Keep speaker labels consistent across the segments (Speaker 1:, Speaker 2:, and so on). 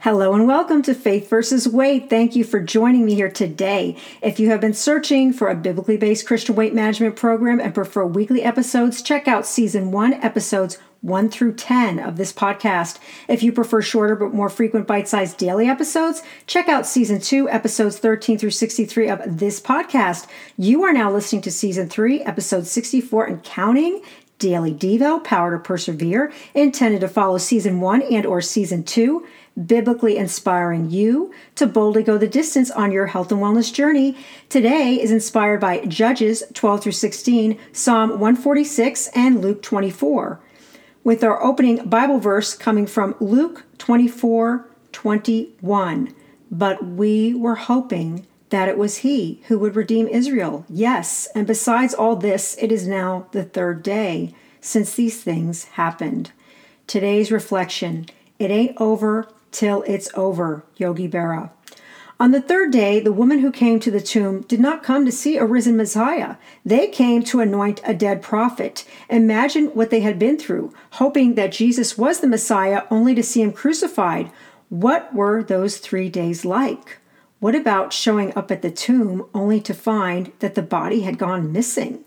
Speaker 1: Hello and welcome to Faith versus Weight. Thank you for joining me here today. If you have been searching for a biblically based Christian weight management program and prefer weekly episodes, check out season one, episodes 1 through 10 of this podcast. If you prefer shorter but more frequent bite sized daily episodes, check out season 2, episodes 13 through 63 of this podcast. You are now listening to season 3, episode 64 and counting. Daily Devo, Power to Persevere, intended to follow season 1 and or season 2 biblically inspiring you to boldly go the distance on your health and wellness journey. Today is inspired by Judges 12 through 16, Psalm 146, and Luke 24, with our opening Bible verse coming from Luke 24 21. But we were hoping that it was He who would redeem Israel. Yes, and besides all this, it is now the third day since these things happened. Today's reflection it ain't over till it's over, Yogi Berra. On the third day, the woman who came to the tomb did not come to see a risen Messiah. They came to anoint a dead prophet. Imagine what they had been through, hoping that Jesus was the Messiah only to see him crucified. What were those three days like? What about showing up at the tomb only to find that the body had gone missing?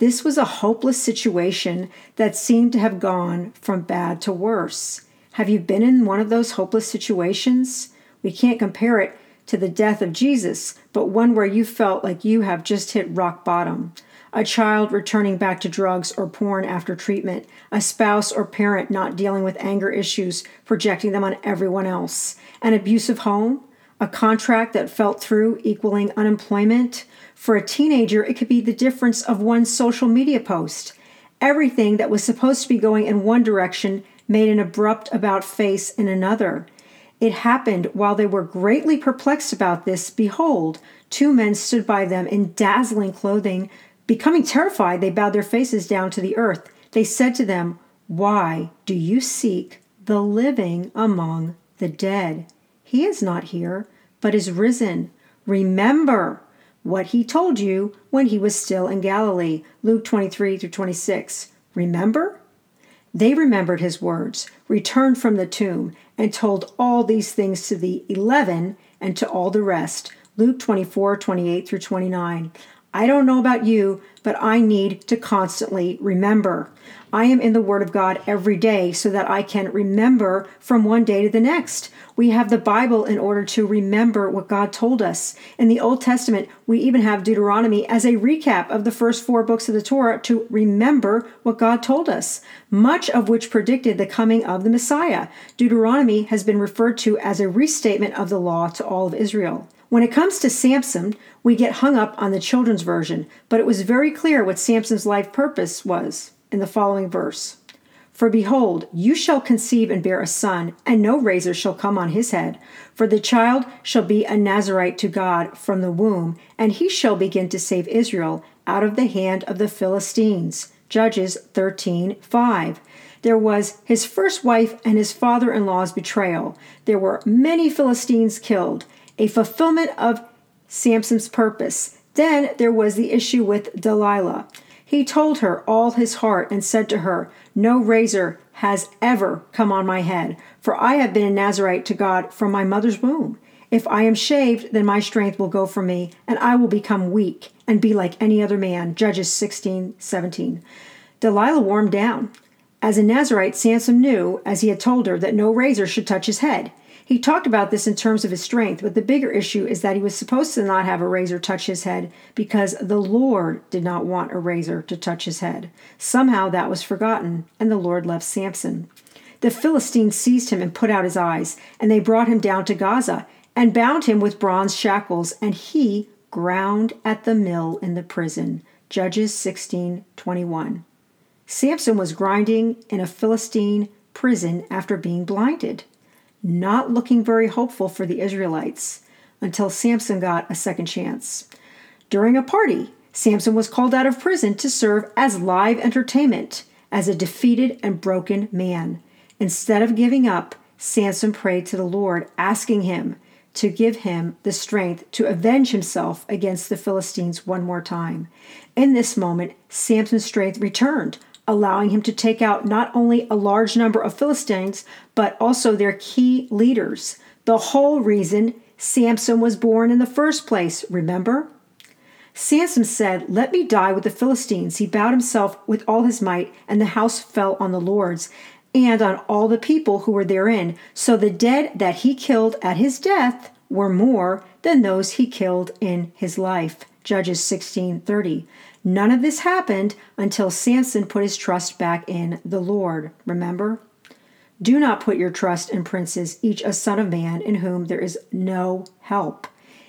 Speaker 1: This was a hopeless situation that seemed to have gone from bad to worse. Have you been in one of those hopeless situations? We can't compare it to the death of Jesus, but one where you felt like you have just hit rock bottom. A child returning back to drugs or porn after treatment, a spouse or parent not dealing with anger issues, projecting them on everyone else, an abusive home, a contract that fell through equaling unemployment. For a teenager, it could be the difference of one social media post. Everything that was supposed to be going in one direction made an abrupt about face in another. It happened while they were greatly perplexed about this. Behold, two men stood by them in dazzling clothing. Becoming terrified, they bowed their faces down to the earth. They said to them, Why do you seek the living among the dead? He is not here, but is risen. Remember what he told you when he was still in Galilee. Luke 23 through 26. Remember? They remembered his words, returned from the tomb, and told all these things to the eleven and to all the rest. Luke 24, 28 through 29. I don't know about you, but I need to constantly remember. I am in the Word of God every day so that I can remember from one day to the next. We have the Bible in order to remember what God told us. In the Old Testament, we even have Deuteronomy as a recap of the first four books of the Torah to remember what God told us, much of which predicted the coming of the Messiah. Deuteronomy has been referred to as a restatement of the law to all of Israel. When it comes to Samson, we get hung up on the children's version, but it was very clear what Samson's life purpose was in the following verse. For behold, you shall conceive and bear a son, and no razor shall come on his head. For the child shall be a Nazarite to God from the womb, and he shall begin to save Israel out of the hand of the Philistines. Judges 13 5. There was his first wife and his father in law's betrayal. There were many Philistines killed a fulfillment of Samson's purpose. Then there was the issue with Delilah. He told her all his heart and said to her, No razor has ever come on my head, for I have been a Nazarite to God from my mother's womb. If I am shaved, then my strength will go from me, and I will become weak and be like any other man. Judges 16 17. Delilah warmed down. As a Nazarite, Samson knew, as he had told her, that no razor should touch his head. He talked about this in terms of his strength, but the bigger issue is that he was supposed to not have a razor touch his head because the Lord did not want a razor to touch his head. Somehow that was forgotten, and the Lord left Samson. The Philistines seized him and put out his eyes, and they brought him down to Gaza and bound him with bronze shackles, and he ground at the mill in the prison. Judges 16:21. Samson was grinding in a Philistine prison after being blinded not looking very hopeful for the Israelites until Samson got a second chance. During a party, Samson was called out of prison to serve as live entertainment as a defeated and broken man. Instead of giving up, Samson prayed to the Lord, asking him to give him the strength to avenge himself against the Philistines one more time. In this moment, Samson's strength returned, allowing him to take out not only a large number of Philistines, but also their key leaders. The whole reason Samson was born in the first place, remember? Samson said, Let me die with the Philistines. He bowed himself with all his might, and the house fell on the lords and on all the people who were therein. So the dead that he killed at his death were more than those he killed in his life. Judges 16:30. None of this happened until Samson put his trust back in the Lord. Remember? Do not put your trust in princes, each a son of man in whom there is no help.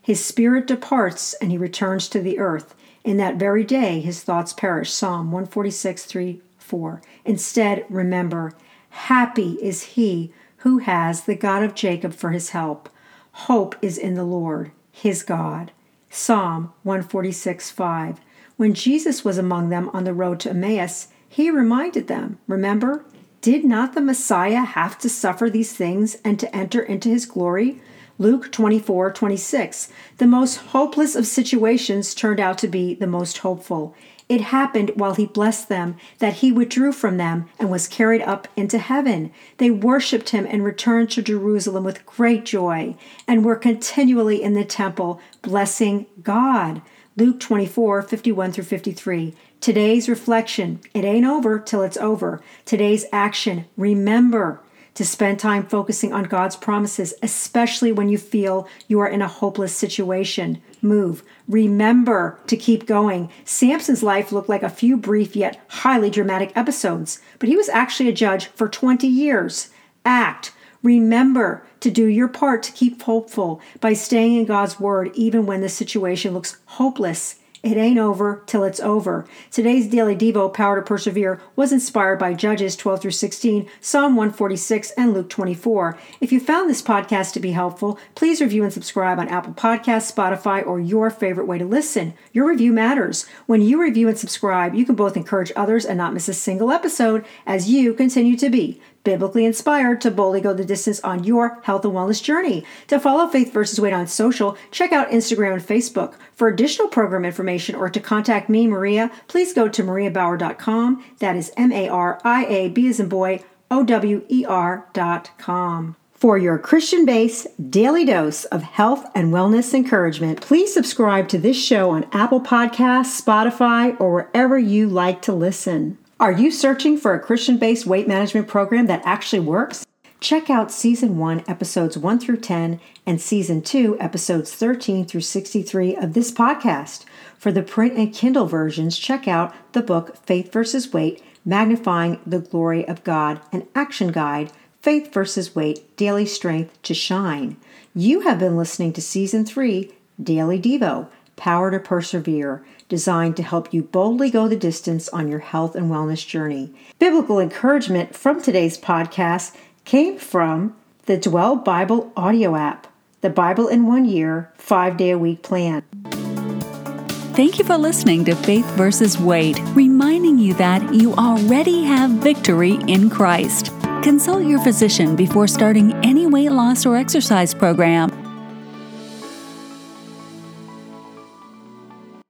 Speaker 1: His spirit departs and he returns to the earth. In that very day his thoughts perish. Psalm 146, 3, 4. Instead, remember, happy is he who has the God of Jacob for his help. Hope is in the Lord, his God. Psalm 146, 5. When Jesus was among them on the road to Emmaus, he reminded them, remember, did not the Messiah have to suffer these things and to enter into his glory? Luke 24 26. The most hopeless of situations turned out to be the most hopeful. It happened while he blessed them that he withdrew from them and was carried up into heaven. They worshiped him and returned to Jerusalem with great joy and were continually in the temple blessing God. Luke 24 51 through 53. Today's reflection it ain't over till it's over. Today's action remember to spend time focusing on God's promises, especially when you feel you are in a hopeless situation. Move. Remember to keep going. Samson's life looked like a few brief yet highly dramatic episodes, but he was actually a judge for 20 years. Act. Remember to do your part to keep hopeful by staying in God's word even when the situation looks hopeless it ain't over till it's over. Today's daily Devo, Power to Persevere, was inspired by Judges 12 through 16, Psalm 146, and Luke 24. If you found this podcast to be helpful, please review and subscribe on Apple Podcasts, Spotify, or your favorite way to listen. Your review matters. When you review and subscribe, you can both encourage others and not miss a single episode as you continue to be biblically inspired to boldly go the distance on your health and wellness journey. To follow Faith versus Weight on social, check out Instagram and Facebook. For additional program information or to contact me, Maria, please go to mariabower.com. That is M A R I A B as in boy, O W E R.com. For your Christian based daily dose of health and wellness encouragement, please subscribe to this show on Apple Podcasts, Spotify, or wherever you like to listen. Are you searching for a Christian based weight management program that actually works? Check out Season 1, Episodes 1 through 10, and Season 2, Episodes 13 through 63 of this podcast. For the print and Kindle versions, check out the book Faith versus Weight Magnifying the Glory of God, an action guide, Faith versus Weight Daily Strength to Shine. You have been listening to Season 3, Daily Devo Power to Persevere designed to help you boldly go the distance on your health and wellness journey. Biblical encouragement from today's podcast came from the Dwell Bible audio app, the Bible in One Year, five day a week plan.
Speaker 2: Thank you for listening to Faith versus Weight, reminding you that you already have victory in Christ. Consult your physician before starting any weight loss or exercise program